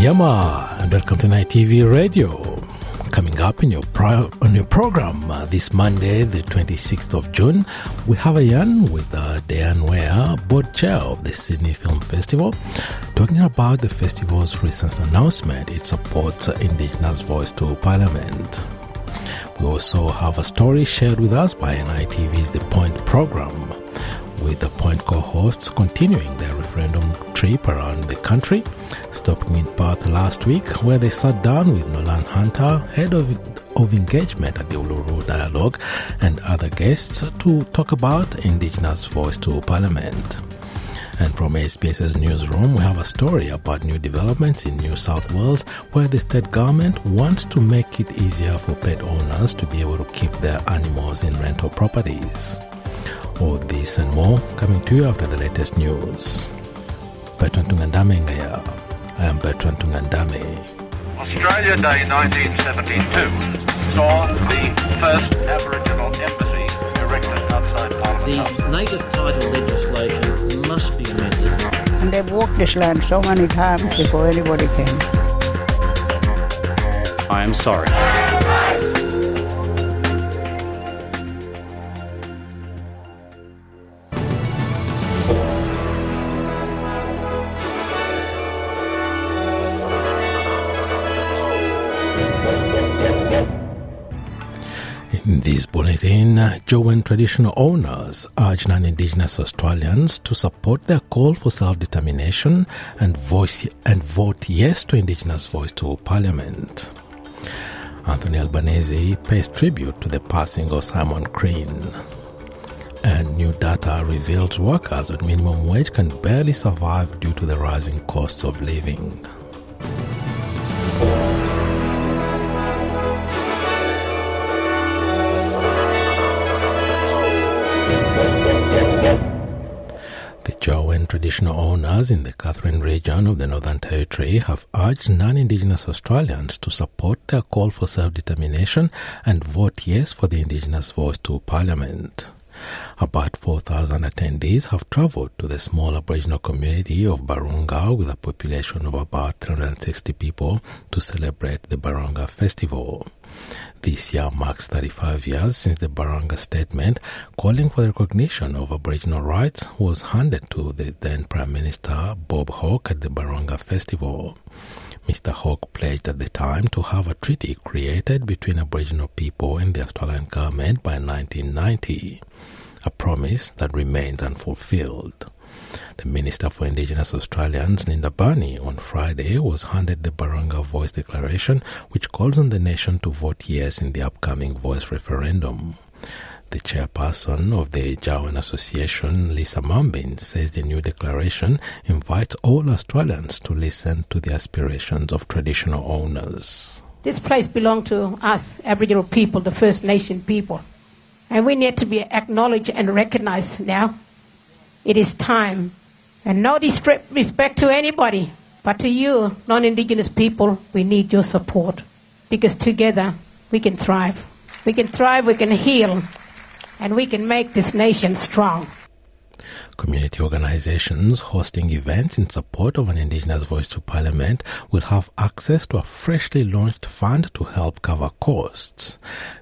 Yama, and welcome to NITV Radio. Coming up in your pro- on your program uh, this Monday, the 26th of June, we have a yarn with uh, Deanne Weir, board chair of the Sydney Film Festival, talking about the festival's recent announcement it supports Indigenous voice to Parliament. We also have a story shared with us by NITV's The Point program, with the Point co hosts continuing their referendum trip around the country, stopping in Perth last week, where they sat down with Nolan Hunter, head of, of engagement at the Uluru Dialogue, and other guests to talk about Indigenous voice to Parliament. And from SBS's newsroom, we have a story about new developments in New South Wales where the state government wants to make it easier for pet owners to be able to keep their animals in rental properties. All this and more coming to you after the latest news. Bertrand Tungandame Ngaya. I am Bertrand Tungandame. Australia Day 1972 saw the first Aboriginal embassy erected outside Parliament House. The native title legislation must be amended. And they've walked this land so many times before anybody came. I am sorry. Bulletin, uh, Jawoyn traditional owners urge non-Indigenous Australians to support their call for self-determination and voice and vote yes to Indigenous voice to Parliament. Anthony Albanese pays tribute to the passing of Simon Crean. And new data reveals workers on minimum wage can barely survive due to the rising costs of living. Traditional owners in the Katherine region of the Northern Territory have urged non Indigenous Australians to support their call for self determination and vote yes for the Indigenous voice to Parliament. About 4,000 attendees have travelled to the small Aboriginal community of Barunga with a population of about 360 people to celebrate the Barunga Festival. This year marks 35 years since the Barunga Statement calling for the recognition of Aboriginal rights was handed to the then Prime Minister Bob Hawke at the Barunga Festival. Mr. Hawke pledged at the time to have a treaty created between Aboriginal people and the Australian government by 1990, a promise that remains unfulfilled. The Minister for Indigenous Australians, Linda Burney, on Friday was handed the Barunga Voice Declaration, which calls on the nation to vote yes in the upcoming voice referendum. The chairperson of the Jawoyn Association, Lisa Mumbin, says the new declaration invites all Australians to listen to the aspirations of traditional owners. This place belongs to us, Aboriginal people, the First Nation people. And we need to be acknowledged and recognized now. It is time. And no disrespect to anybody, but to you, non Indigenous people, we need your support. Because together we can thrive. We can thrive, we can heal, and we can make this nation strong. Community organizations hosting events in support of an Indigenous voice to Parliament will have access to a freshly launched fund to help cover costs.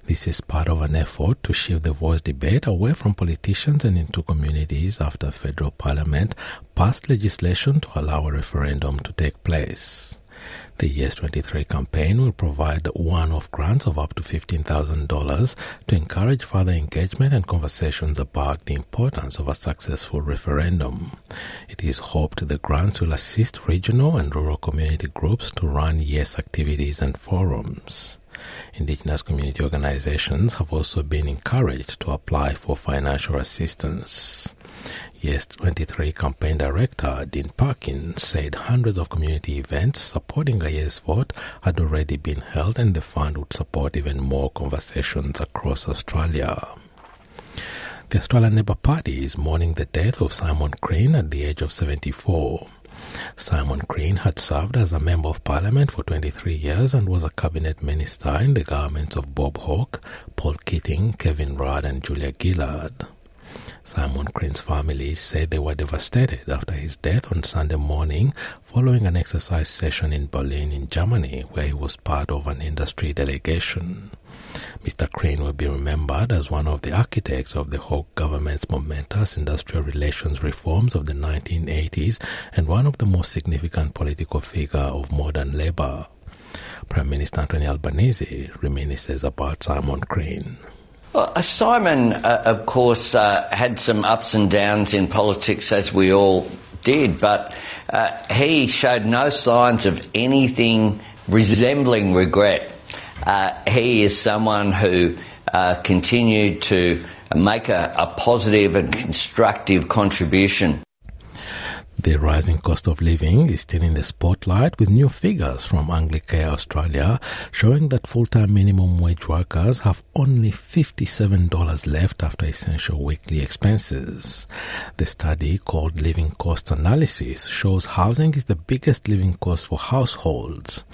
This is part of an effort to shift the voice debate away from politicians and into communities after federal parliament passed legislation to allow a referendum to take place. The Yes 23 campaign will provide one-off grants of up to $15,000 to encourage further engagement and conversations about the importance of a successful referendum. It is hoped the grants will assist regional and rural community groups to run Yes activities and forums. Indigenous community organizations have also been encouraged to apply for financial assistance. Yes 23 campaign director Dean Parkin said hundreds of community events supporting a yes vote had already been held and the fund would support even more conversations across Australia. The Australian Labor Party is mourning the death of Simon Crean at the age of 74. Simon Crean had served as a Member of Parliament for 23 years and was a cabinet minister in the governments of Bob Hawke, Paul Keating, Kevin Rudd, and Julia Gillard. Simon Crean's family said they were devastated after his death on Sunday morning following an exercise session in Berlin in Germany where he was part of an industry delegation. Mr. Crean will be remembered as one of the architects of the Hawke government's momentous industrial relations reforms of the 1980s and one of the most significant political figure of modern Labour. Prime Minister Anthony Albanese reminisces about Simon Crean. Well, uh, Simon, uh, of course, uh, had some ups and downs in politics, as we all did, but uh, he showed no signs of anything resembling regret. Uh, he is someone who uh, continued to make a, a positive and constructive contribution the rising cost of living is still in the spotlight with new figures from Anglicare Australia showing that full-time minimum wage workers have only $57 left after essential weekly expenses. The study called Living Cost Analysis shows housing is the biggest living cost for households.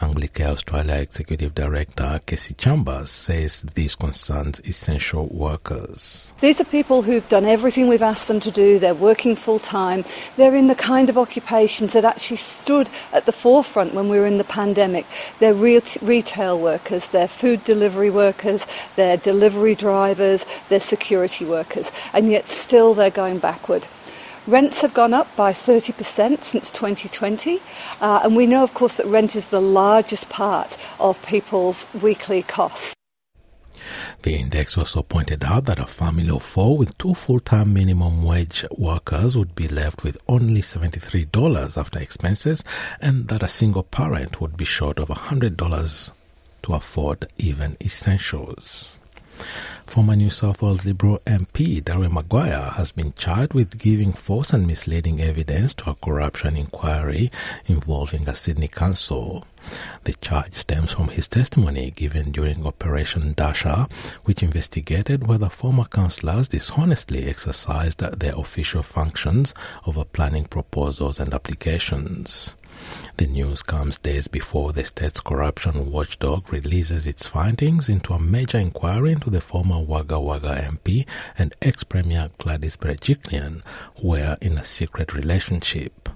Anglicare Australia Executive Director Casey Chambers says this concerns essential workers. These are people who've done everything we've asked them to do. They're working full-time. They're they're in the kind of occupations that actually stood at the forefront when we were in the pandemic. They're re- retail workers, they're food delivery workers, they're delivery drivers, they're security workers, and yet still they're going backward. Rents have gone up by 30% since 2020, uh, and we know, of course, that rent is the largest part of people's weekly costs. The index also pointed out that a family of four with two full-time minimum wage workers would be left with only $73 after expenses and that a single parent would be short of $100 to afford even essentials. Former New South Wales Liberal MP Darren Maguire has been charged with giving false and misleading evidence to a corruption inquiry involving a Sydney council. The charge stems from his testimony given during Operation Dasha, which investigated whether former councillors dishonestly exercised their official functions over planning proposals and applications. The news comes days before the state's corruption watchdog releases its findings into a major inquiry into the former Wagga Wagga MP and ex-Premier Gladys Berejiklian who were in a secret relationship.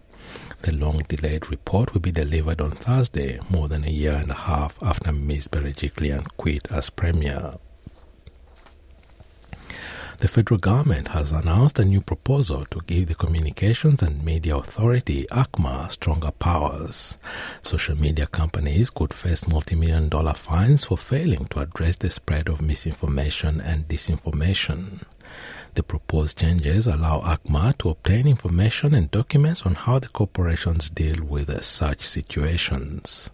The long delayed report will be delivered on Thursday, more than a year and a half after Ms. Berejiklian quit as Premier the federal government has announced a new proposal to give the Communications and Media Authority, ACMA, stronger powers. Social media companies could face multi-million dollar fines for failing to address the spread of misinformation and disinformation. The proposed changes allow ACMA to obtain information and documents on how the corporations deal with such situations.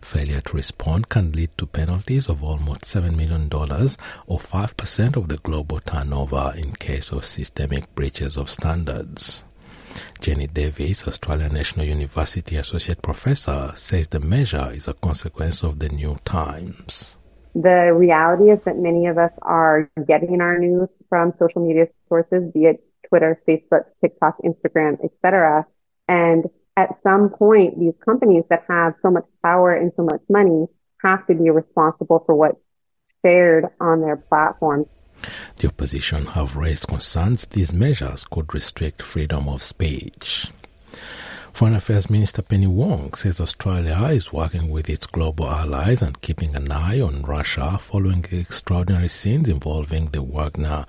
Failure to respond can lead to penalties of almost $7 million or 5% of the global turnover in case of systemic breaches of standards. Jenny Davis, Australian National University Associate Professor, says the measure is a consequence of the new times. The reality is that many of us are getting our news from social media sources, be it Twitter, Facebook, TikTok, Instagram, etc. And at some point, these companies that have so much power and so much money have to be responsible for what's shared on their platforms. The opposition have raised concerns these measures could restrict freedom of speech. Foreign Affairs Minister Penny Wong says Australia is working with its global allies and keeping an eye on Russia following extraordinary scenes involving the Wagner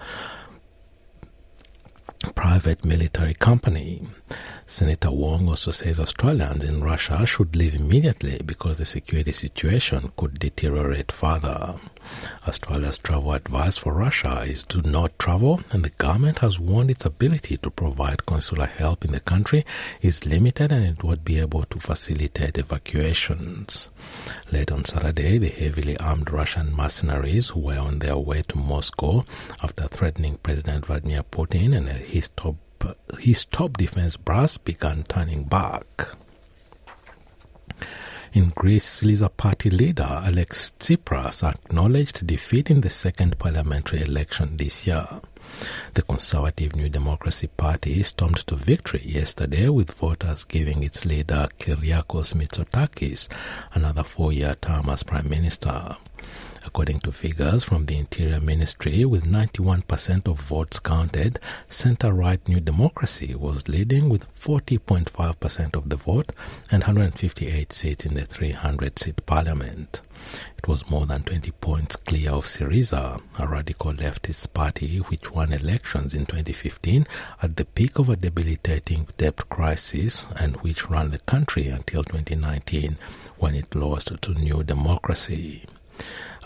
private military company. Senator Wong also says Australians in Russia should leave immediately because the security situation could deteriorate further. Australia's travel advice for Russia is do not travel, and the government has warned its ability to provide consular help in the country is limited and it would be able to facilitate evacuations. Late on Saturday, the heavily armed Russian mercenaries who were on their way to Moscow after threatening President Vladimir Putin and his top his top defense brass began turning back. In Greece, Syriza party leader Alex Tsipras acknowledged defeat in the second parliamentary election this year. The Conservative New Democracy Party stormed to victory yesterday with voters giving its leader Kyriakos Mitsotakis another four-year term as prime minister. According to figures from the Interior Ministry, with 91% of votes counted, center right New Democracy was leading with 40.5% of the vote and 158 seats in the 300 seat parliament. It was more than 20 points clear of Syriza, a radical leftist party which won elections in 2015 at the peak of a debilitating debt crisis and which ran the country until 2019 when it lost to New Democracy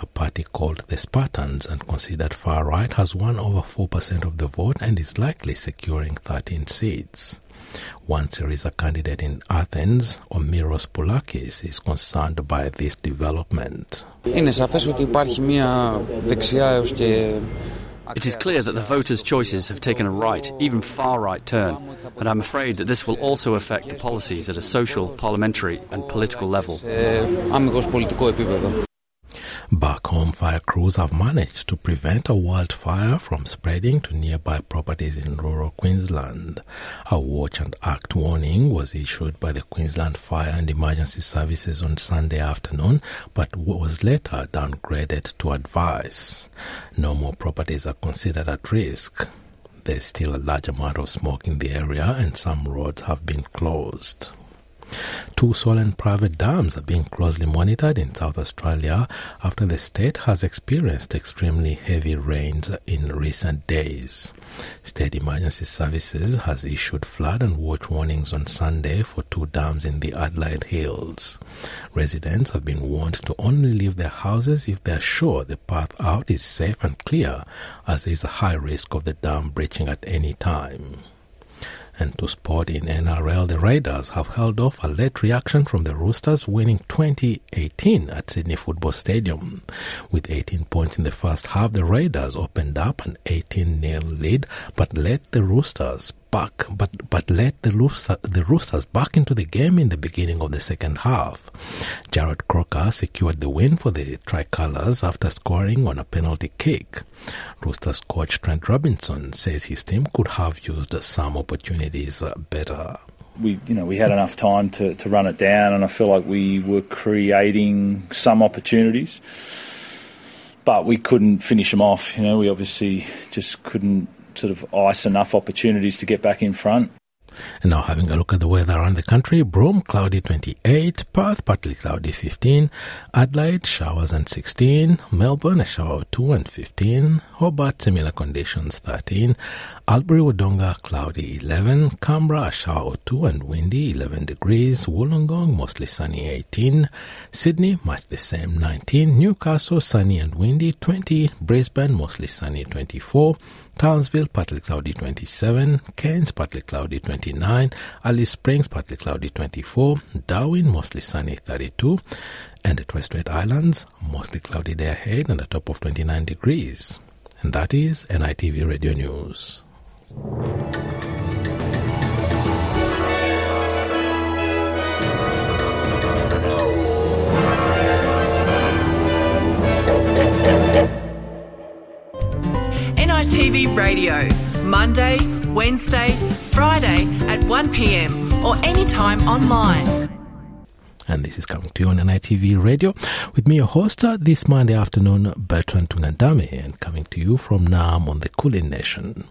A party called the Spartans and considered far right has won over 4% of the vote and is likely securing 13 seats. One Syriza candidate in Athens, Omiros Poulakis, is concerned by this development. Είναι σαφές ότι υπάρχει μια δεξιά έως και It is clear that the voters' choices have taken a right, even far right turn, and I'm afraid that this will also affect the policies at a social, parliamentary, and political level. Back home, fire crews have managed to prevent a wildfire from spreading to nearby properties in rural Queensland. A watch and act warning was issued by the Queensland Fire and Emergency Services on Sunday afternoon, but was later downgraded to advice. No more properties are considered at risk. There's still a large amount of smoke in the area, and some roads have been closed. Two and private dams are being closely monitored in South Australia after the state has experienced extremely heavy rains in recent days. State Emergency Services has issued flood and watch warnings on Sunday for two dams in the Adelaide Hills. Residents have been warned to only leave their houses if they are sure the path out is safe and clear, as there is a high risk of the dam breaching at any time. And to sport in NRL, the Raiders have held off a late reaction from the Roosters, winning 2018 at Sydney Football Stadium. With 18 points in the first half, the Raiders opened up an 18 0 lead, but let the Roosters back, but but let the Rooster, the Roosters back into the game in the beginning of the second half. Jarrod Croker secured the win for the Tricolours after scoring on a penalty kick. Roosters coach Trent Robinson says his team could have used some opportunities uh, better. We, you know, we had enough time to, to run it down, and I feel like we were creating some opportunities, but we couldn't finish them off. You know, we obviously just couldn't sort of ice enough opportunities to get back in front. And now having a look at the weather around the country, Broome cloudy 28, Perth partly cloudy 15, Adelaide showers and 16, Melbourne a shower 2 and 15, Hobart similar conditions 13, Albury Wodonga cloudy 11, Canberra a shower 2 and windy 11 degrees, Wollongong mostly sunny 18, Sydney much the same 19, Newcastle sunny and windy 20, Brisbane mostly sunny 24, Townsville partly cloudy 27, Cairns partly cloudy 29, Alice Springs partly cloudy 24, Darwin mostly sunny 32, and the Torres Strait Islands mostly cloudy day ahead and a top of 29 degrees. And that is NITV Radio News. Radio, Monday, Wednesday, Friday at 1pm or anytime online. And this is coming to you on NITV Radio with me, your host, uh, this Monday afternoon, Bertrand Tunadame, and coming to you from Naarm on the Kulin Nation.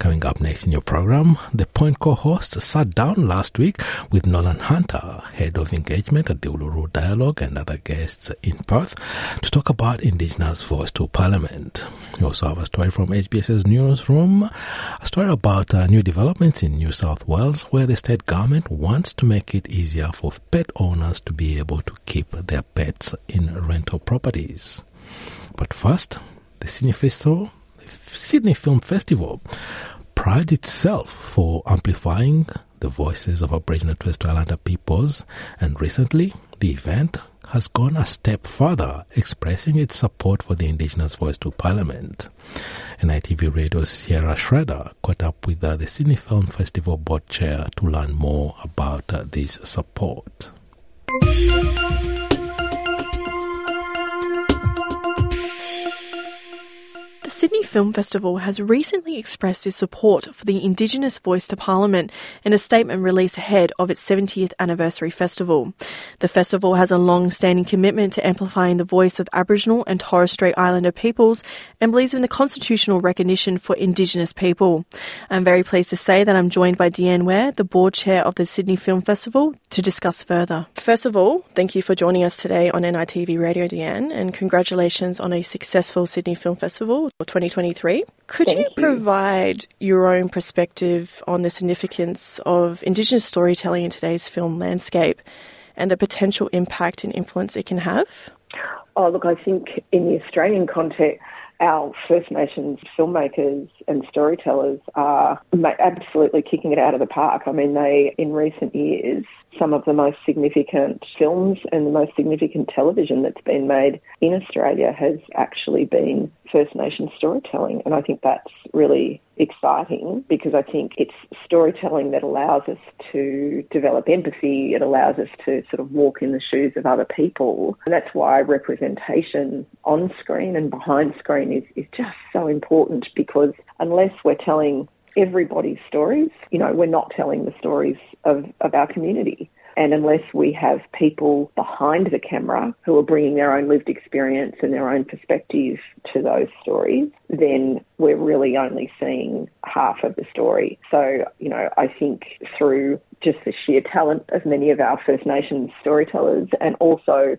Coming up next in your program, the Point co hosts sat down last week with Nolan Hunter, head of engagement at the Uluru Dialogue, and other guests in Perth to talk about Indigenous voice to Parliament. We also have a story from SBS's newsroom, a story about uh, new developments in New South Wales, where the state government wants to make it easier for pet owners to be able to keep their pets in rental properties. But first, the Sydney Festival, the Sydney Film Festival prides itself for amplifying the voices of Aboriginal Torres Strait Islander peoples, and recently the event has gone a step further, expressing its support for the Indigenous voice to Parliament. NITV Radio's Sierra Schroeder caught up with uh, the Sydney Film Festival board chair to learn more about uh, this support. The Sydney Film Festival has recently expressed its support for the Indigenous voice to Parliament in a statement released ahead of its 70th anniversary festival. The festival has a long standing commitment to amplifying the voice of Aboriginal and Torres Strait Islander peoples and believes in the constitutional recognition for Indigenous people. I'm very pleased to say that I'm joined by Deanne Weir, the board chair of the Sydney Film Festival, to discuss further. First of all, thank you for joining us today on NITV Radio, Deanne, and congratulations on a successful Sydney Film Festival 2023. Could you, Thank you. provide your own perspective on the significance of Indigenous storytelling in today's film landscape and the potential impact and influence it can have? Oh, look, I think in the Australian context, our First Nations filmmakers and storytellers are absolutely kicking it out of the park. I mean, they, in recent years, some of the most significant films and the most significant television that's been made in Australia has actually been First Nations storytelling. And I think that's really exciting because I think it's storytelling that allows us to develop empathy. It allows us to sort of walk in the shoes of other people. And that's why representation on screen and behind screen is, is just so important because unless we're telling everybody's stories, you know, we're not telling the stories of, of our community. And unless we have people behind the camera who are bringing their own lived experience and their own perspective to those stories, then we're really only seeing half of the story. So, you know, I think through just the sheer talent of many of our First Nations storytellers and also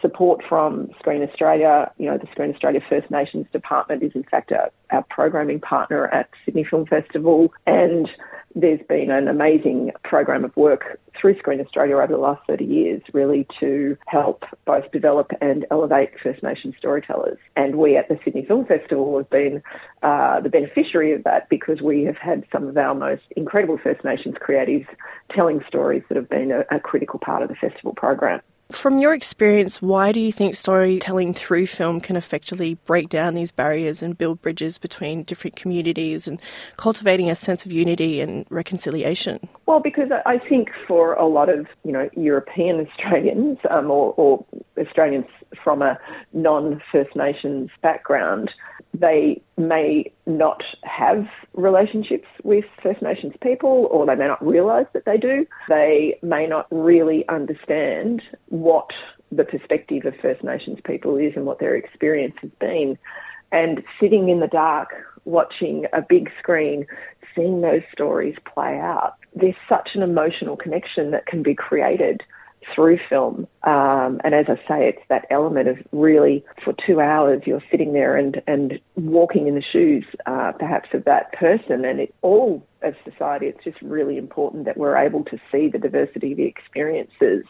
support from Screen Australia. You know, the Screen Australia First Nations Department is in fact our, our programming partner at Sydney Film Festival and there's been an amazing program of work through Screen Australia over the last 30 years, really to help both develop and elevate First Nation storytellers. And we at the Sydney Film Festival have been uh, the beneficiary of that because we have had some of our most incredible First Nations creatives telling stories that have been a, a critical part of the festival program. From your experience, why do you think storytelling through film can effectively break down these barriers and build bridges between different communities and cultivating a sense of unity and reconciliation? Well, because I think for a lot of you know European Australians um, or, or Australians from a non-First Nations background, they may not have relationships with First Nations people, or they may not realise that they do. They may not really understand what the perspective of First Nations people is and what their experience has been. And sitting in the dark, watching a big screen, seeing those stories play out, there's such an emotional connection that can be created through film. Um, and as I say, it's that element of really for two hours you're sitting there and, and walking in the shoes, uh, perhaps of that person. And it all as society, it's just really important that we're able to see the diversity of the experiences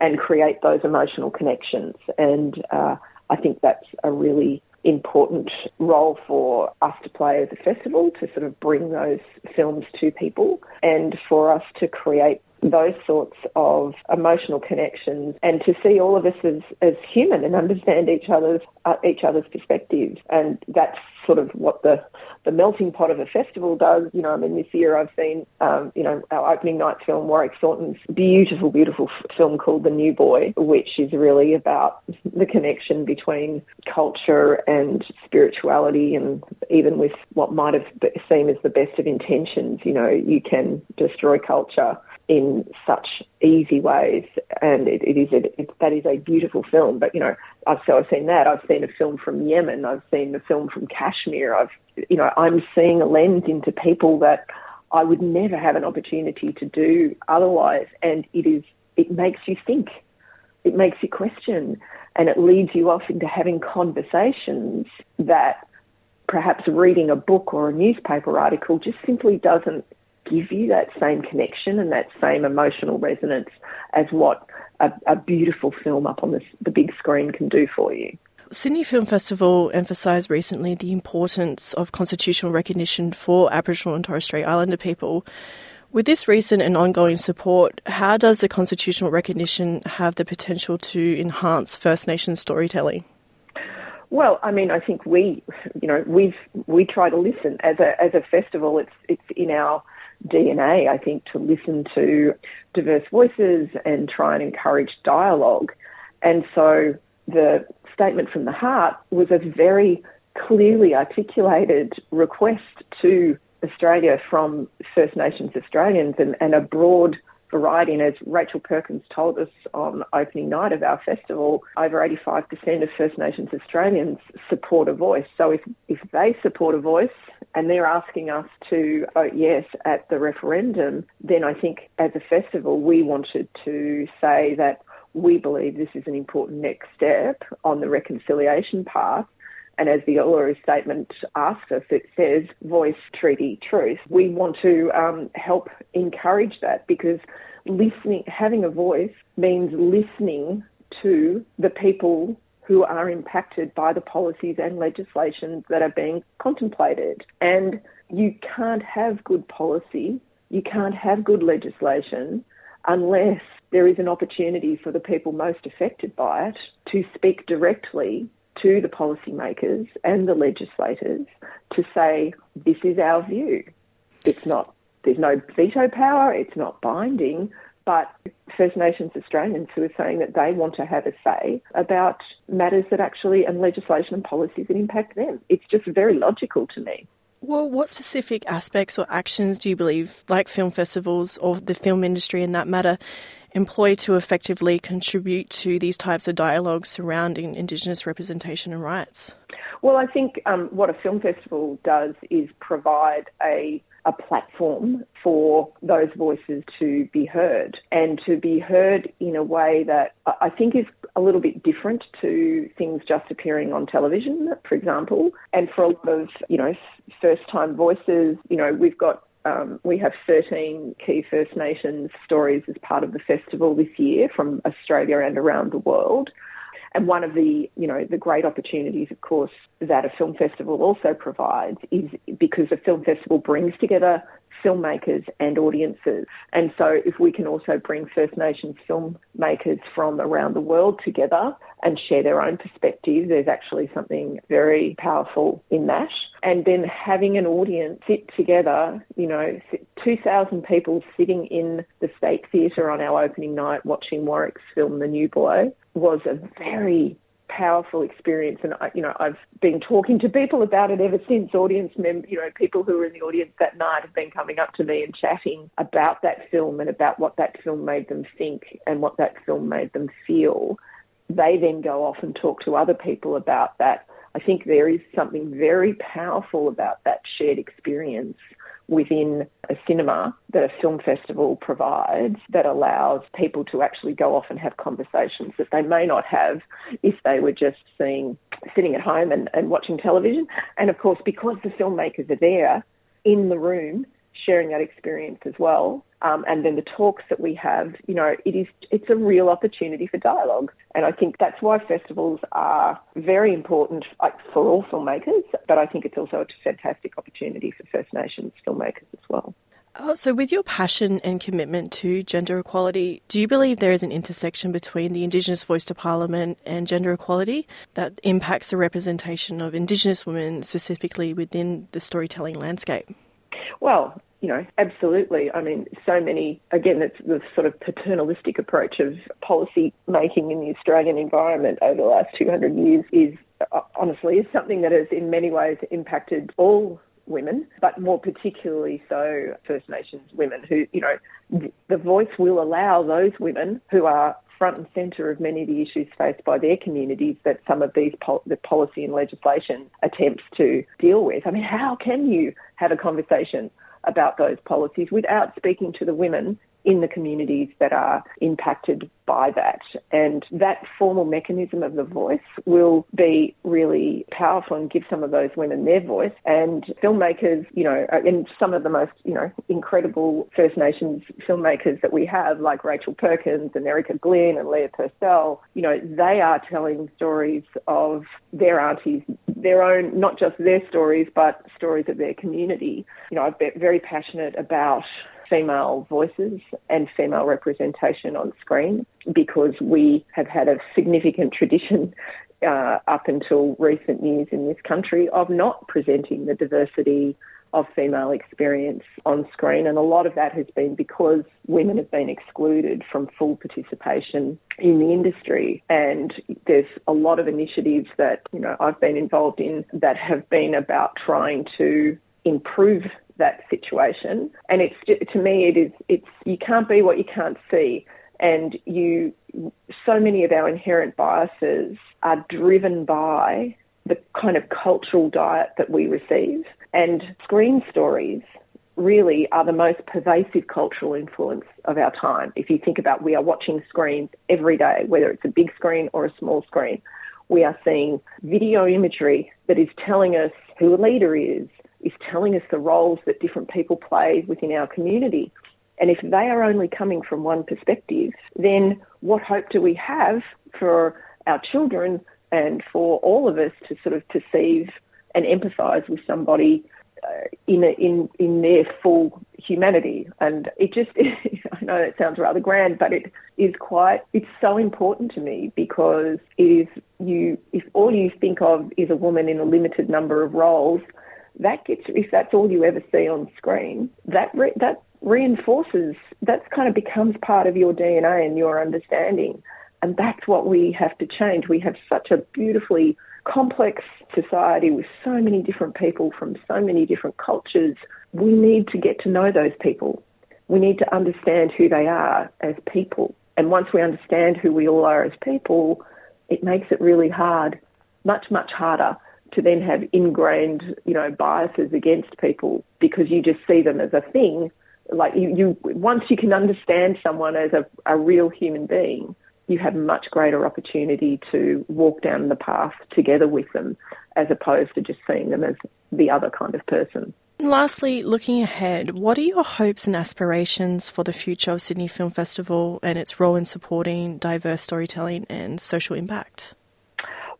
and create those emotional connections. And uh, I think that's a really important role for us to play as a festival to sort of bring those films to people and for us to create those sorts of emotional connections and to see all of us as, as human and understand each other's uh, each other's perspectives. And that's sort of what the the melting pot of a festival does. You know I mean this year I've seen um, you know our opening night film Warwick Thornton's beautiful beautiful f- film called The New Boy which is really about the connection between culture and spirituality and even with what might have seemed as the best of intentions. You know you can destroy culture in such easy ways, and it, it is a, it, that is a beautiful film. But you know, I've so I've seen that. I've seen a film from Yemen. I've seen a film from Kashmir. I've you know I'm seeing a lens into people that I would never have an opportunity to do otherwise, and it is it makes you think, it makes you question, and it leads you off into having conversations that perhaps reading a book or a newspaper article just simply doesn't give you that same connection and that same emotional resonance as what a, a beautiful film up on the, the big screen can do for you. Sydney Film Festival emphasised recently the importance of constitutional recognition for Aboriginal and Torres Strait Islander people. With this recent and ongoing support, how does the constitutional recognition have the potential to enhance First Nations storytelling? Well, I mean, I think we, you know, we've we try to listen as a as a festival. It's it's in our DNA, I think, to listen to diverse voices and try and encourage dialogue. And so the statement from the heart was a very clearly articulated request to Australia from First Nations Australians and, and a broad variety. And as Rachel Perkins told us on opening night of our festival, over 85% of First Nations Australians support a voice. So if, if they support a voice and they're asking us to vote yes at the referendum, then I think as a festival, we wanted to say that we believe this is an important next step on the reconciliation path and as the Uluru Statement asks us, it says voice, treaty, truth. We want to um, help encourage that because listening, having a voice means listening to the people who are impacted by the policies and legislation that are being contemplated. And you can't have good policy, you can't have good legislation unless there is an opportunity for the people most affected by it to speak directly to the policymakers and the legislators to say, this is our view. It's not, there's no veto power, it's not binding, but First Nations Australians who are saying that they want to have a say about matters that actually, and legislation and policies that impact them. It's just very logical to me. Well, what specific aspects or actions do you believe, like film festivals or the film industry in that matter, employ to effectively contribute to these types of dialogues surrounding Indigenous representation and rights? Well, I think um, what a film festival does is provide a a platform for those voices to be heard and to be heard in a way that I think is a little bit different to things just appearing on television, for example. And for a lot of, you know, first time voices, you know, we've got um, we have 13 key First Nations stories as part of the festival this year from Australia and around the world. And one of the, you know, the great opportunities, of course, that a film festival also provides is because a film festival brings together filmmakers and audiences. And so if we can also bring First Nations filmmakers from around the world together and share their own perspective, there's actually something very powerful in that. And then having an audience sit together, you know, 2,000 people sitting in the State Theatre on our opening night watching Warwick's film The New Boy was a very powerful experience, and I, you know I've been talking to people about it ever since. Audience members, you know, people who were in the audience that night have been coming up to me and chatting about that film and about what that film made them think and what that film made them feel. They then go off and talk to other people about that. I think there is something very powerful about that shared experience within a cinema that a film festival provides that allows people to actually go off and have conversations that they may not have if they were just seeing sitting at home and, and watching television. And of course, because the filmmakers are there in the room sharing that experience as well, um, and then the talks that we have, you know, it is it's a real opportunity for dialogue, and I think that's why festivals are very important like, for all filmmakers. But I think it's also a fantastic opportunity for First Nations filmmakers as well. Oh, so, with your passion and commitment to gender equality, do you believe there is an intersection between the Indigenous voice to Parliament and gender equality that impacts the representation of Indigenous women specifically within the storytelling landscape? Well, you know, absolutely. I mean, so many, again, it's the sort of paternalistic approach of policy making in the Australian environment over the last 200 years is uh, honestly is something that has in many ways impacted all women, but more particularly so First Nations women who, you know, the voice will allow those women who are front and centre of many of the issues faced by their communities that some of these pol- the policy and legislation attempts to deal with. I mean, how can you have a conversation about those policies without speaking to the women in the communities that are impacted by that. And that formal mechanism of the voice will be really powerful and give some of those women their voice. And filmmakers, you know, uh, and some of the most, you know, incredible First Nations filmmakers that we have, like Rachel Perkins and Erica Glynn and Leah Purcell, you know, they are telling stories of their aunties, their own, not just their stories, but stories of their community. You know, I've been very passionate about female voices and female representation on screen because we have had a significant tradition uh, up until recent years in this country of not presenting the diversity of female experience on screen. And a lot of that has been because women have been excluded from full participation in the industry. And there's a lot of initiatives that, you know, I've been involved in that have been about trying to improve that situation. And it's to me, it is it's you can't be what you can't see, and you so many of our inherent biases are driven by the kind of cultural diet that we receive, and screen stories really are the most pervasive cultural influence of our time. If you think about we are watching screens every day, whether it's a big screen or a small screen, we are seeing video imagery that is telling us who a leader is, is telling us the roles that different people play within our community. And if they are only coming from one perspective, then what hope do we have for our children and for all of us to sort of perceive and empathise with somebody uh, in, a, in in their full humanity? And it just, I know it sounds rather grand, but it is quite, it's so important to me because it is you, if all you think of is a woman in a limited number of roles, that gets if that's all you ever see on screen, that re, that reinforces that kind of becomes part of your DNA and your understanding, and that's what we have to change. We have such a beautifully complex society with so many different people from so many different cultures. We need to get to know those people. We need to understand who they are as people. And once we understand who we all are as people, it makes it really hard, much, much harder to then have ingrained, you know, biases against people because you just see them as a thing. Like you, you once you can understand someone as a, a real human being, you have much greater opportunity to walk down the path together with them as opposed to just seeing them as the other kind of person. And Lastly, looking ahead, what are your hopes and aspirations for the future of Sydney Film Festival and its role in supporting diverse storytelling and social impact?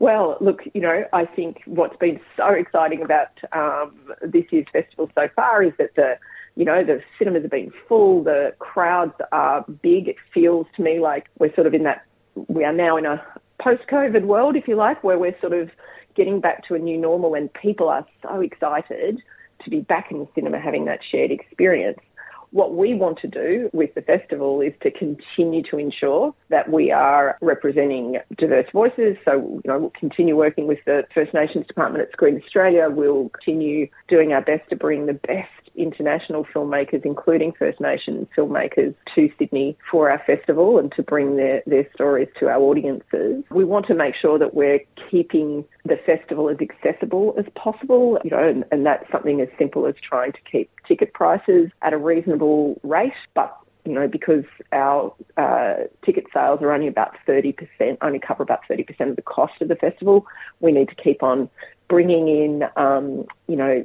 Well, look, you know, I think what's been so exciting about um, this year's festival so far is that the, you know, the cinemas have been full, the crowds are big. It feels to me like we're sort of in that, we are now in a post-COVID world, if you like, where we're sort of getting back to a new normal and people are so excited to be back in the cinema having that shared experience. What we want to do with the festival is to continue to ensure that we are representing diverse voices. So, you know, we'll continue working with the First Nations Department at Screen Australia. We'll continue doing our best to bring the best international filmmakers, including First Nations filmmakers, to Sydney for our festival and to bring their, their stories to our audiences. We want to make sure that we're keeping the festival as accessible as possible, you know, and, and that's something as simple as trying to keep ticket prices at a reasonable rate, but you know, because our uh, ticket sales are only about 30%, only cover about 30% of the cost of the festival, we need to keep on bringing in, um, you know,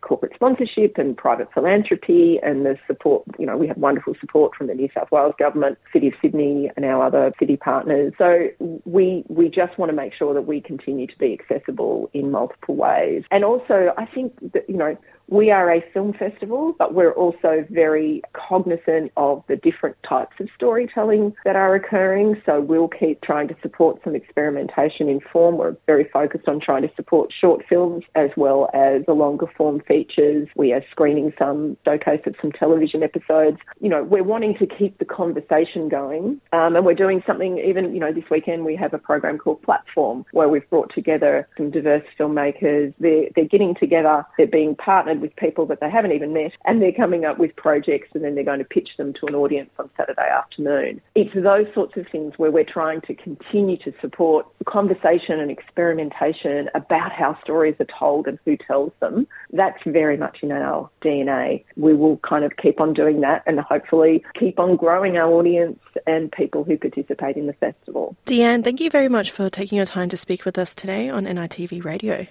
corporate sponsorship and private philanthropy and the support, you know, we have wonderful support from the New South Wales government, City of Sydney and our other city partners. So we, we just want to make sure that we continue to be accessible in multiple ways. And also, I think that, you know, we are a film festival, but we're also very cognizant of the different types of storytelling that are occurring. So we'll keep trying to support some experimentation in form. We're very focused on trying to support short films as well as the longer form features. We are screening some showcase of some television episodes. You know, we're wanting to keep the conversation going, um, and we're doing something. Even you know, this weekend we have a program called Platform where we've brought together some diverse filmmakers. They're they're getting together. They're being partnered with people that they haven't even met, and they're coming up with projects, and then they're going to pitch them to an audience on Saturday afternoon. It's those sorts of things where we're trying to continue to support conversation and experimentation about how stories are told and who tells them. That's very much in our DNA. We will kind of keep on doing that and hopefully keep on growing our audience and people who participate in the festival. Deanne, thank you very much for taking your time to speak with us today on NITV Radio.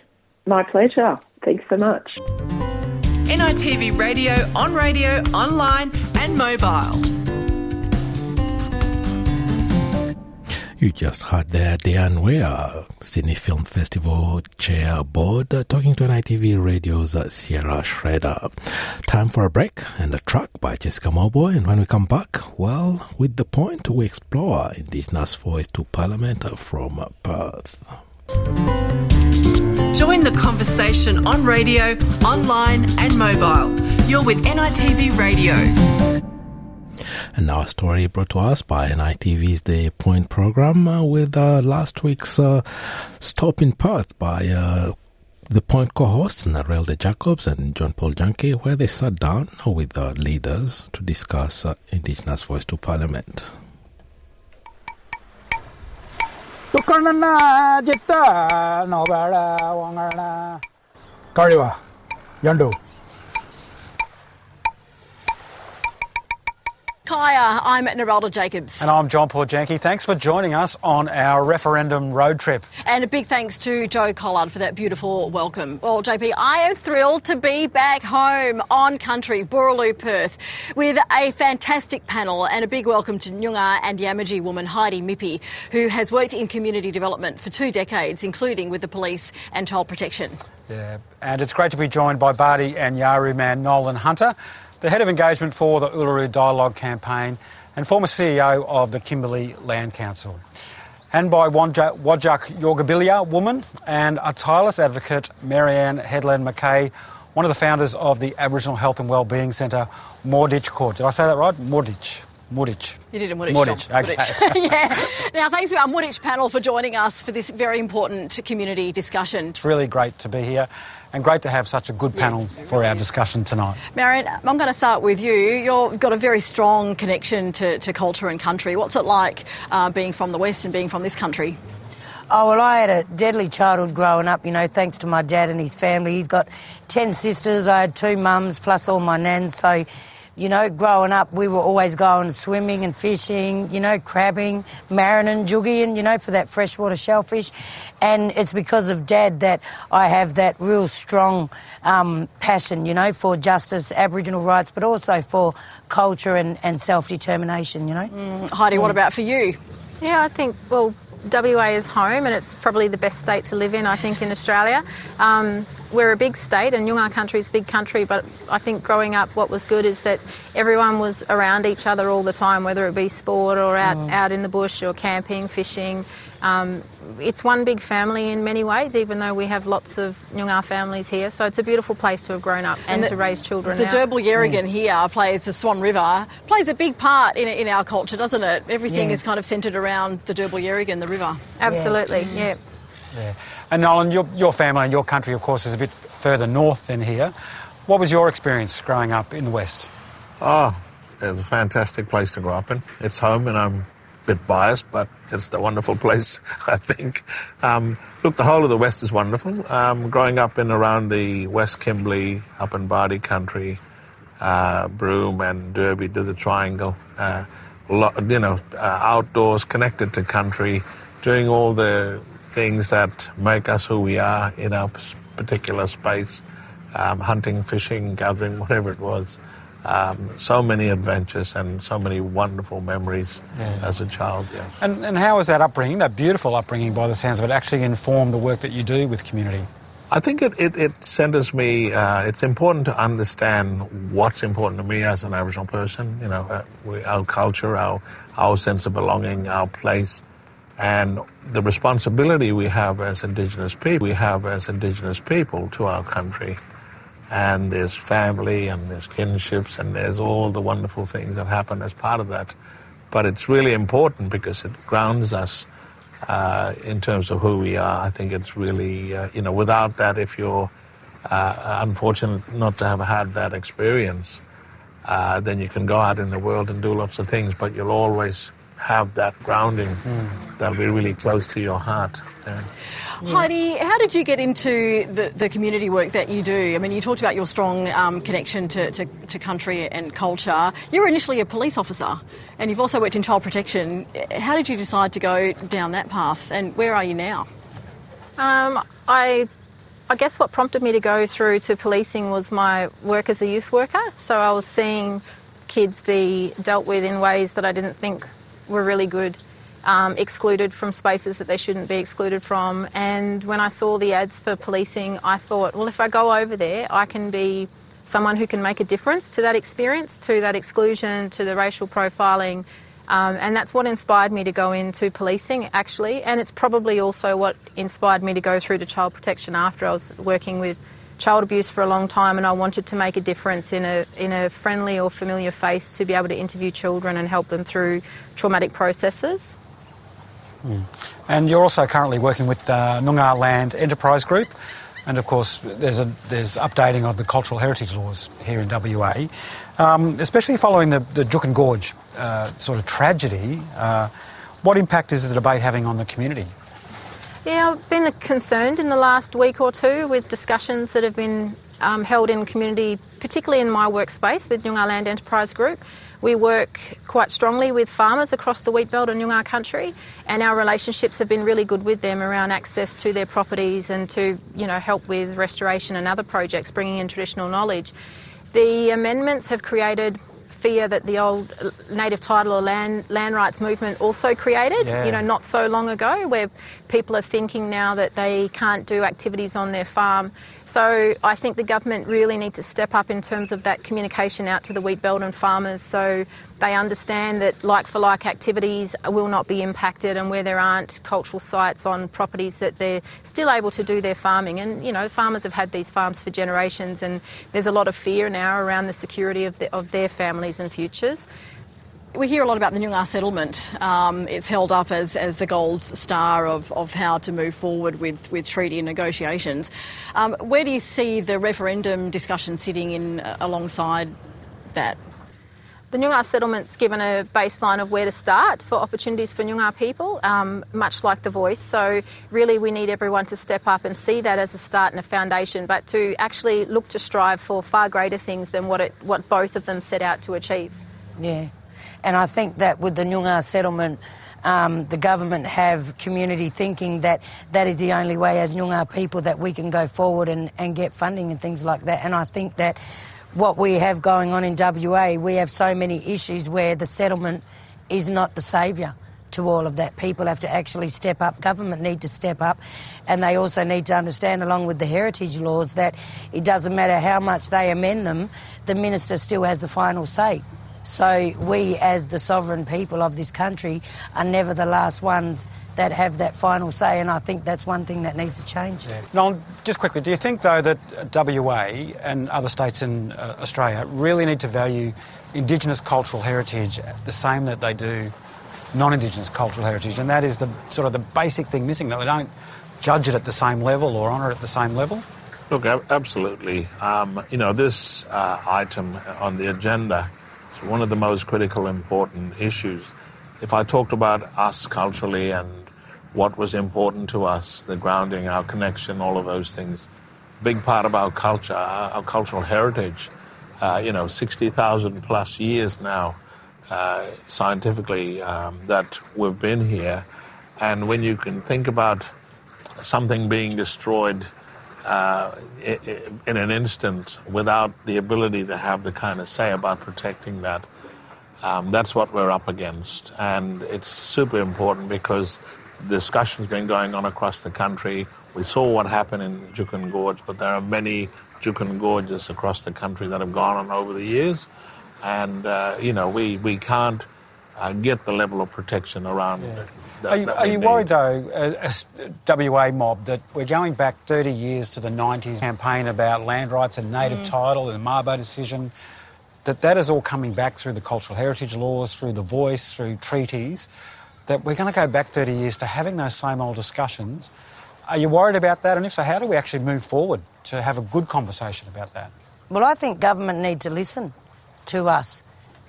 My pleasure. Thanks so much. NITV Radio, on radio, online, and mobile. You just heard there Deanne Weir, Sydney Film Festival Chair Board, talking to NITV Radio's Sierra Schroeder. Time for a break and a track by Jessica Mauboy. And when we come back, well, with the point, we explore Indigenous voice to Parliament from Perth. Join the conversation on radio, online, and mobile. You're with NITV Radio. And now a story brought to us by NITV's The Point program uh, with uh, last week's uh, stop in Perth by uh, the Point co-hosts Narelda Jacobs and John Paul Janke, where they sat down with the leaders to discuss uh, Indigenous Voice to Parliament. Kariwa Yandu Kaya, I'm Narelda Jacobs. And I'm John Paul Janke. Thanks for joining us on our referendum road trip. And a big thanks to Joe Collard for that beautiful welcome. Well, JP, I am thrilled to be back home on country, Boorloo, Perth, with a fantastic panel and a big welcome to Noongar and Yamaji woman Heidi Mippy, who has worked in community development for two decades, including with the police and child protection. Yeah, and it's great to be joined by Bardi and Yawuru man Nolan Hunter, the head of engagement for the Uluru Dialogue campaign and former CEO of the Kimberley Land Council. And by Wajak Yorgabilia woman and a tireless advocate, Marianne Headland McKay, one of the founders of the Aboriginal Health and Wellbeing Centre, Moorditj Koort. Did I say that right? Moorditch. Moorditch. You did a Moorditch. Moorditch, job. okay. Yeah. Now, thanks to our Moorditch panel for joining us for this very important community discussion. It's really great to be here and great to have such a good panel for our discussion tonight. Marion, I'm going to start with you. You've got a very strong connection to, to culture and country. What's it like uh, being from the West and being from this country? Oh, well, I had a deadly childhood growing up, you know, thanks to my dad and his family. He's got 10 sisters, I had two mums, plus all my nans. So, you know, growing up, we were always going swimming and fishing, you know, crabbing, marinin, jugging, you know, for that freshwater shellfish. And it's because of dad that I have that real strong um, passion, you know, for justice, Aboriginal rights, but also for culture and, and self determination, you know. Mm, Heidi, what about for you? Yeah, I think, well, WA is home and it's probably the best state to live in, I think, in Australia. Um, we're a big state and Noongar country is a big country, but I think growing up what was good is that everyone was around each other all the time, whether it be sport or out, Mm. out in the bush or camping, fishing. Um, it's one big family in many ways, even though we have lots of Noongar families here. So it's a beautiful place to have grown up and, the- to raise children. The out. Derbarl Yerrigan here plays the Swan River, plays a big part in, in our culture, doesn't it? Everything Yeah. is kind of centred around the Derbarl Yerrigan, the river. Absolutely, yeah. Yeah. And Nolan, your, your family and your country, of course, is a bit further north than here. What was your experience growing up in the West? Oh, it's a fantastic place to grow up in. It's home, and I'm a bit biased, but it's the wonderful place, I think. Um, look, the whole of the West is wonderful. Um, growing up in around the West Kimberley, up in Bardi country, uh, Broome and Derby to the Triangle, uh, you know, uh, outdoors, connected to country, doing all the things that make us who we are in our particular space, um, hunting, fishing, gathering, whatever it was. Um, so many adventures and so many wonderful memories Yeah. as a child. Yeah. And, and how has that upbringing, that beautiful upbringing by the sounds of it, actually informed the work that you do with community? I think it, it, it centers me, uh, it's important to understand what's important to me as an Aboriginal person, you know, uh, we, our culture, our, our sense of belonging, our place, and the responsibility we have as Indigenous people, we have as Indigenous people to our country. and there's family and there's kinships and there's all the wonderful things that happen as part of that. But it's really important because it grounds us uh, in terms of who we are. I think it's really, uh, you know, without that, if you're uh, unfortunate not to have had that experience, uh, then you can go out in the world and do lots of things, but you'll always have that grounding mm. that'll be really close to your heart. Yeah. Heidi, how did you get into the, the community work that you do? I mean, you talked about your strong um, connection to, to, to, country and culture. You were initially a police officer and you've also worked in child protection. How did you decide to go down that path and where are you now? Um, I I guess what prompted me to go through to policing was my work as a youth worker. So I was seeing kids be dealt with in ways that I didn't think were really good um, excluded from spaces that they shouldn't be excluded from. And when I saw the ads for policing, I thought, well, if I go over there, I can be someone who can make a difference to that experience, to that exclusion, to the racial profiling. Um, and that's what inspired me to go into policing, actually. And it's probably also what inspired me to go through to child protection after I was working with child abuse for a long time and I wanted to make a difference in a, in a friendly or familiar face to be able to interview children and help them through traumatic processes. Mm. And you're also currently working with uh, Noongar Land Enterprise Group, and of course there's a there's updating of the cultural heritage laws here in WA, um, especially following the, the Juukan Gorge uh, sort of tragedy. Uh, what impact is the debate having on the community? Yeah, I've been concerned in the last week or two with discussions that have been um, held in community, particularly in my workspace with Noongar Land Enterprise Group. We work quite strongly with farmers across the wheat belt and Noongar country, and our relationships have been really good with them around access to their properties and to you know help with restoration and other projects, bringing in traditional knowledge. The amendments have created fear that the old native title or land land rights movement also created, yeah. you know, not so long ago, where people are thinking now that they can't do activities on their farm. So I think the government really need to step up in terms of that communication out to the wheat belt and farmers so they understand that like for like activities will not be impacted and where there aren't cultural sites on properties that they're still able to do their farming. And, you know, farmers have had these farms for generations and there's a lot of fear now around the security of, the, of their families and futures. We hear a lot about the Noongar settlement. Um, it's held up as, as the gold star of, of how to move forward with, with treaty negotiations. Um, where do you see the referendum discussion sitting in uh, alongside that? The Noongar settlement's given a baseline of where to start for opportunities for Noongar people, um, much like the voice. So really, we need everyone to step up and see that as a start and a foundation, but to actually look to strive for far greater things than what it, what both of them set out to achieve. Yeah, and I think that with the Noongar settlement. Um, the government have community thinking that that is the only way as Noongar people that we can go forward and, and get funding and things like that. And I think that what we have going on in WA, we have so many issues where the settlement is not the saviour to all of that. People have to actually step up. Government need to step up, and they also need to understand, along with the heritage laws, that it doesn't matter how much they amend them, the minister still has the final say. So we, as the sovereign people of this country, are never the last ones that have that final say, and I think that's one thing that needs to change. Yeah. Noel, just quickly, do you think, though, that WA and other states in uh, Australia really need to value Indigenous cultural heritage the same that they do non-Indigenous cultural heritage, and that is the sort of the basic thing missing, that they don't judge it at the same level or honour it at the same level? Look, absolutely. Um, you know, this uh, item on the agenda is one of the most critical, important issues. If I talked about us culturally and what was important to us, the grounding, our connection, all of those things. Big part of our culture, our, cultural heritage. Uh, you know, 60,000 plus years now, uh, scientifically, um, that we've been here. And when you can think about something being destroyed uh, in an instant without the ability to have the kind of say about protecting that, um, that's what we're up against. And it's super important because discussion has been going on across the country. We saw what happened in Juukan Gorge, but there are many Juukan Gorges across the country that have gone on over the years. And, uh, you know, we, we can't uh, get the level of protection around. That, Are you, that are you worried, though, uh, as WA mob, that we're going back 30 years to the 90s campaign about land rights and native Mm. title and the Mabo decision, that that is all coming back through the cultural heritage laws, through the voice, through treaties, that we're going to go back 30 years to having those same old discussions. Are you worried about that? And if so, how do we actually move forward to have a good conversation about that? Well, I think government need to listen to us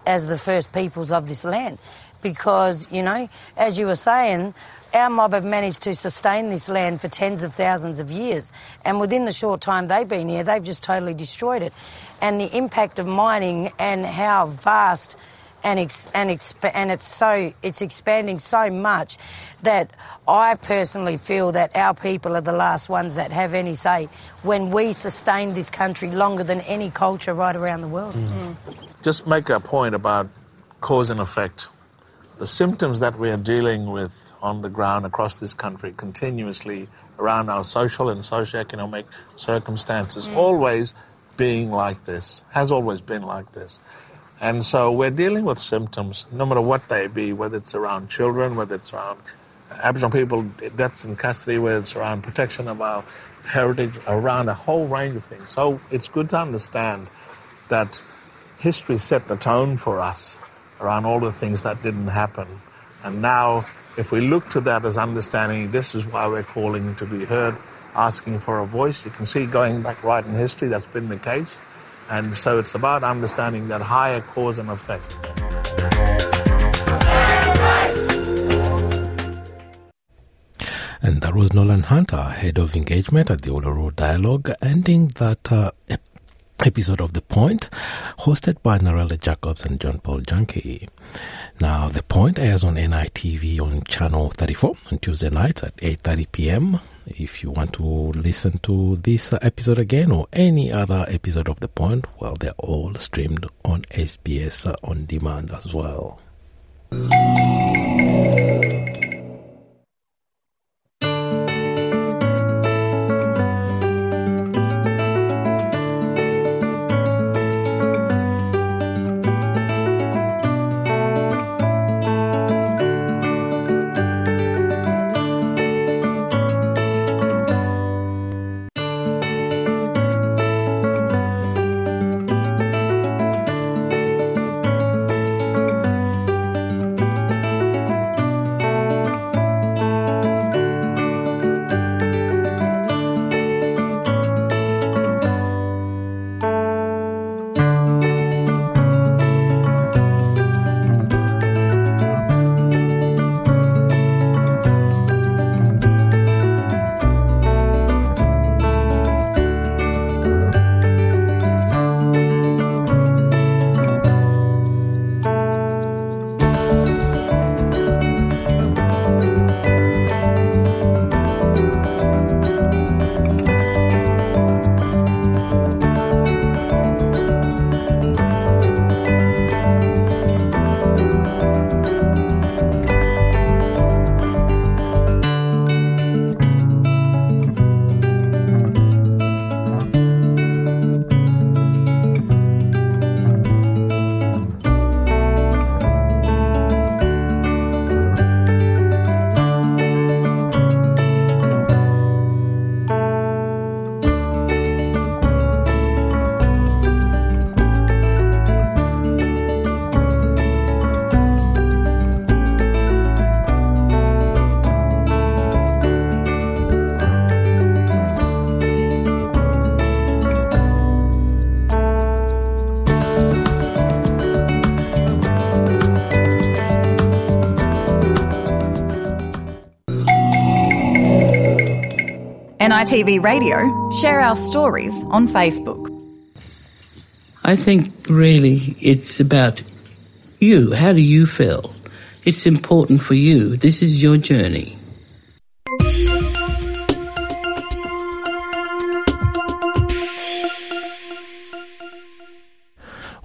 as the first peoples of this land because, you know, as you were saying, our mob have managed to sustain this land for tens of thousands of years. And within the short time they've been here, they've just totally destroyed it. And the impact of mining and how vast and ex- and exp- and it's so it's expanding so much that I personally feel that our people are the last ones that have any say when we sustain this country longer than any culture right around the world. Mm. Just make a point about cause and effect. The symptoms that we are dealing with on the ground across this country continuously around our social and socioeconomic circumstances, mm. always being like this, has always been like this. And so we're dealing with symptoms, no matter what they be, whether it's around children, whether it's around Aboriginal people, that's in custody, whether it's around protection of our heritage, around a whole range of things. So it's good to understand that history set the tone for us around all the things that didn't happen. And now, if we look to that as understanding, this is why we're calling to be heard, asking for a voice. You can see going back right in history, that's been the case. And so it's about understanding that higher cause and effect. And that was Nolan Hunter, head of engagement at the Uluru Dialogue, ending that uh, episode of The Point, hosted by Narelda Jacobs and John Paul Janke. Now, The Point airs on NITV on channel 34 on Tuesday nights at 8:30 p.m. If you want to listen to this episode again or any other episode of The Point, well, they're all streamed on SBS on demand as well. NITV Radio, share our stories on Facebook. I think really it's about you. How do you feel? It's important for you. This is your journey.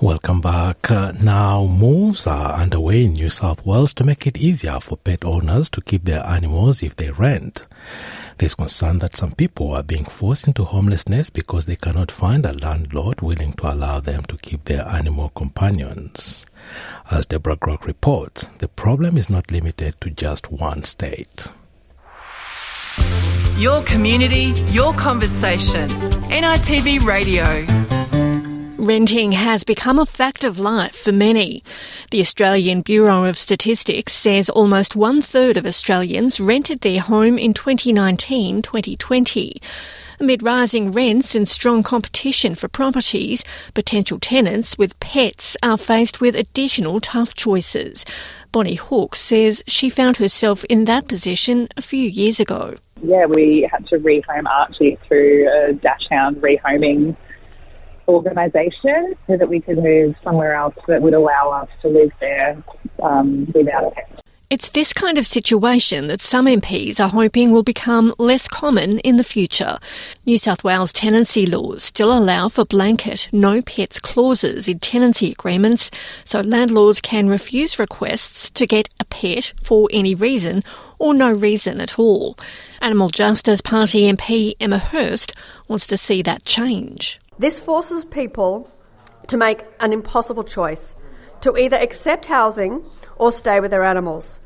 Welcome back. Uh, now, moves are underway in New South Wales to make it easier for pet owners to keep their animals if they rent. There's concern that some people are being forced into homelessness because they cannot find a landlord willing to allow them to keep their animal companions. As Deborah Grock reports, the problem is not limited to just one state. Your community, your conversation. NITV Radio. Renting has become a fact of life for many. The Australian Bureau of Statistics says almost one third of Australians rented their home in 2019 2020. Amid rising rents and strong competition for properties, potential tenants with pets are faced with additional tough choices. Bonnie Hawkes says she found herself in that position a few years ago. Yeah, we had to rehome Archie through a Dachshund rehoming organisation so that we could move somewhere else that would allow us to live there um, without a pet. It's this kind of situation that some MPs are hoping will become less common in the future. New South Wales tenancy laws still allow for blanket no pets clauses in tenancy agreements, so landlords can refuse requests to get a pet for any reason or no reason at all. Animal Justice Party MP Emma Hurst wants to see that change. This forces people to make an impossible choice to either accept housing or stay with their animals.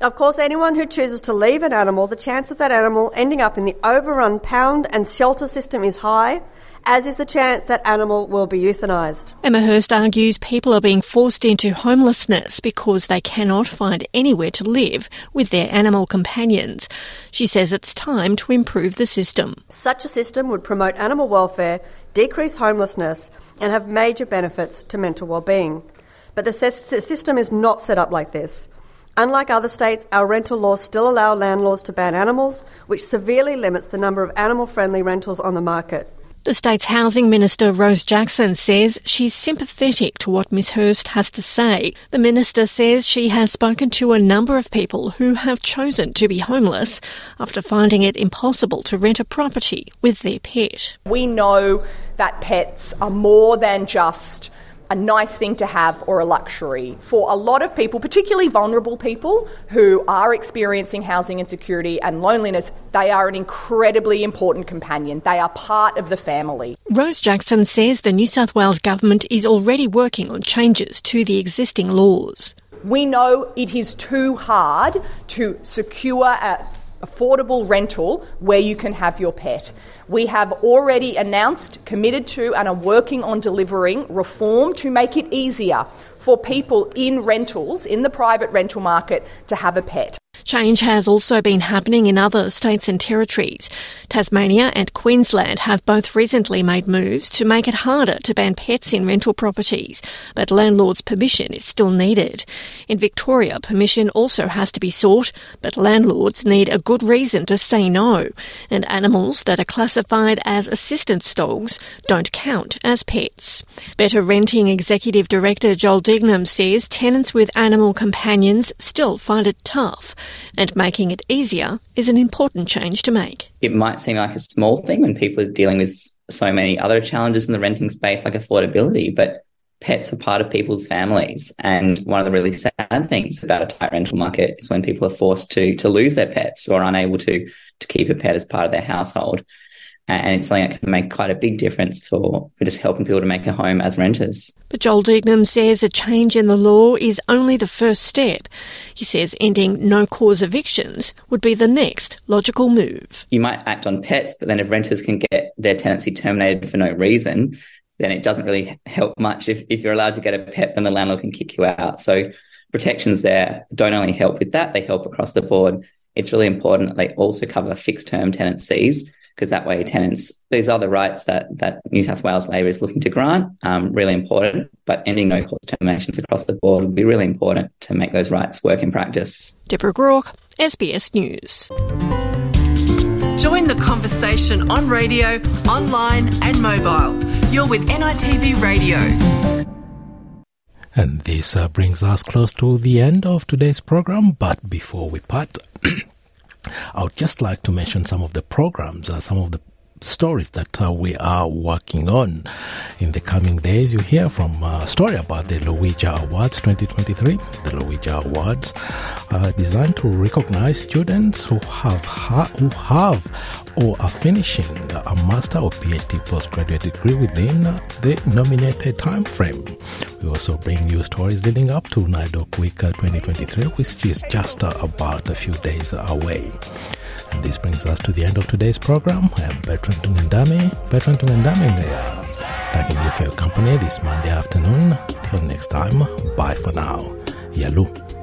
Of course, anyone who chooses to leave an animal, the chance of that animal ending up in the overrun pound and shelter system is high, as is the chance that animal will be euthanised. Emma Hurst argues people are being forced into homelessness because they cannot find anywhere to live with their animal companions. She says it's time to improve the system. Such a system would promote animal welfare, decrease homelessness, and have major benefits to mental well-being. But the system is not set up like this. Unlike other states, our rental laws still allow landlords to ban animals, which severely limits the number of animal friendly rentals on the market. The state's housing minister, Rose Jackson, says she's sympathetic to what Ms Hurst has to say. The minister says she has spoken to a number of people who have chosen to be homeless after finding it impossible to rent a property with their pet. We know that pets are more than just a nice thing to have or a luxury. For a lot of people, particularly vulnerable people who are experiencing housing insecurity and loneliness, they are an incredibly important companion. They are part of the family. Rose Jackson says the New South Wales government is already working on changes to the existing laws. We know it is too hard to secure affordable rental where you can have your pet. We have already announced, committed to, and are working on delivering reform to make it easier for people in rentals, in the private rental market, to have a pet. Change has also been happening in other states and territories. Tasmania and Queensland have both recently made moves to make it harder to ban pets in rental properties, but landlords' permission is still needed. In Victoria, permission also has to be sought, but landlords need a good reason to say no, and animals that are classified as assistance dogs don't count as pets. Better Renting Executive Director Joel Dignam says tenants with animal companions still find it tough and making it easier is an important change to make. It might seem like a small thing when people are dealing with so many other challenges in the renting space, like affordability, but pets are part of people's families. And one of the really sad things about a tight rental market is when people are forced to to lose their pets or unable to to keep a pet as part of their household and it's something that can make quite a big difference for, for just helping people to make a home as renters. But Joel Dignam says a change in the law is only the first step. He says ending no cause evictions would be the next logical move. You might act on pets, but then if renters can get their tenancy terminated for no reason, then it doesn't really help much. If, if you're allowed to get a pet, then the landlord can kick you out. So protections there don't only help with that, they help across the board. It's really important that they also cover fixed term tenancies because that way tenants, these are the rights that, that New South Wales Labor is looking to grant, um, really important, but ending no cause terminations across the board would be really important to make those rights work in practice. Deborah Grock, SBS News. Join the conversation on radio, online and mobile. You're with NITV Radio. And this uh, brings us close to the end of today's program. But before we part, I would just like to mention some of the programs, uh, some of the stories that uh, we are working on in the coming days. You hear from a uh, story about the Lowitja Awards 2023. The Lowitja Awards are designed to recognize students who have ha- who have or are finishing a master or PhD postgraduate degree within the nominated time frame. We also bring you stories leading up to NAIDOC Week 2023, which is just about a few days away. And this brings us to the end of today's program. I am Bertrand Tungandame. Bertrand Tungandame, uh, thanking you for your company this Monday afternoon. Till next time, bye for now. Yalu.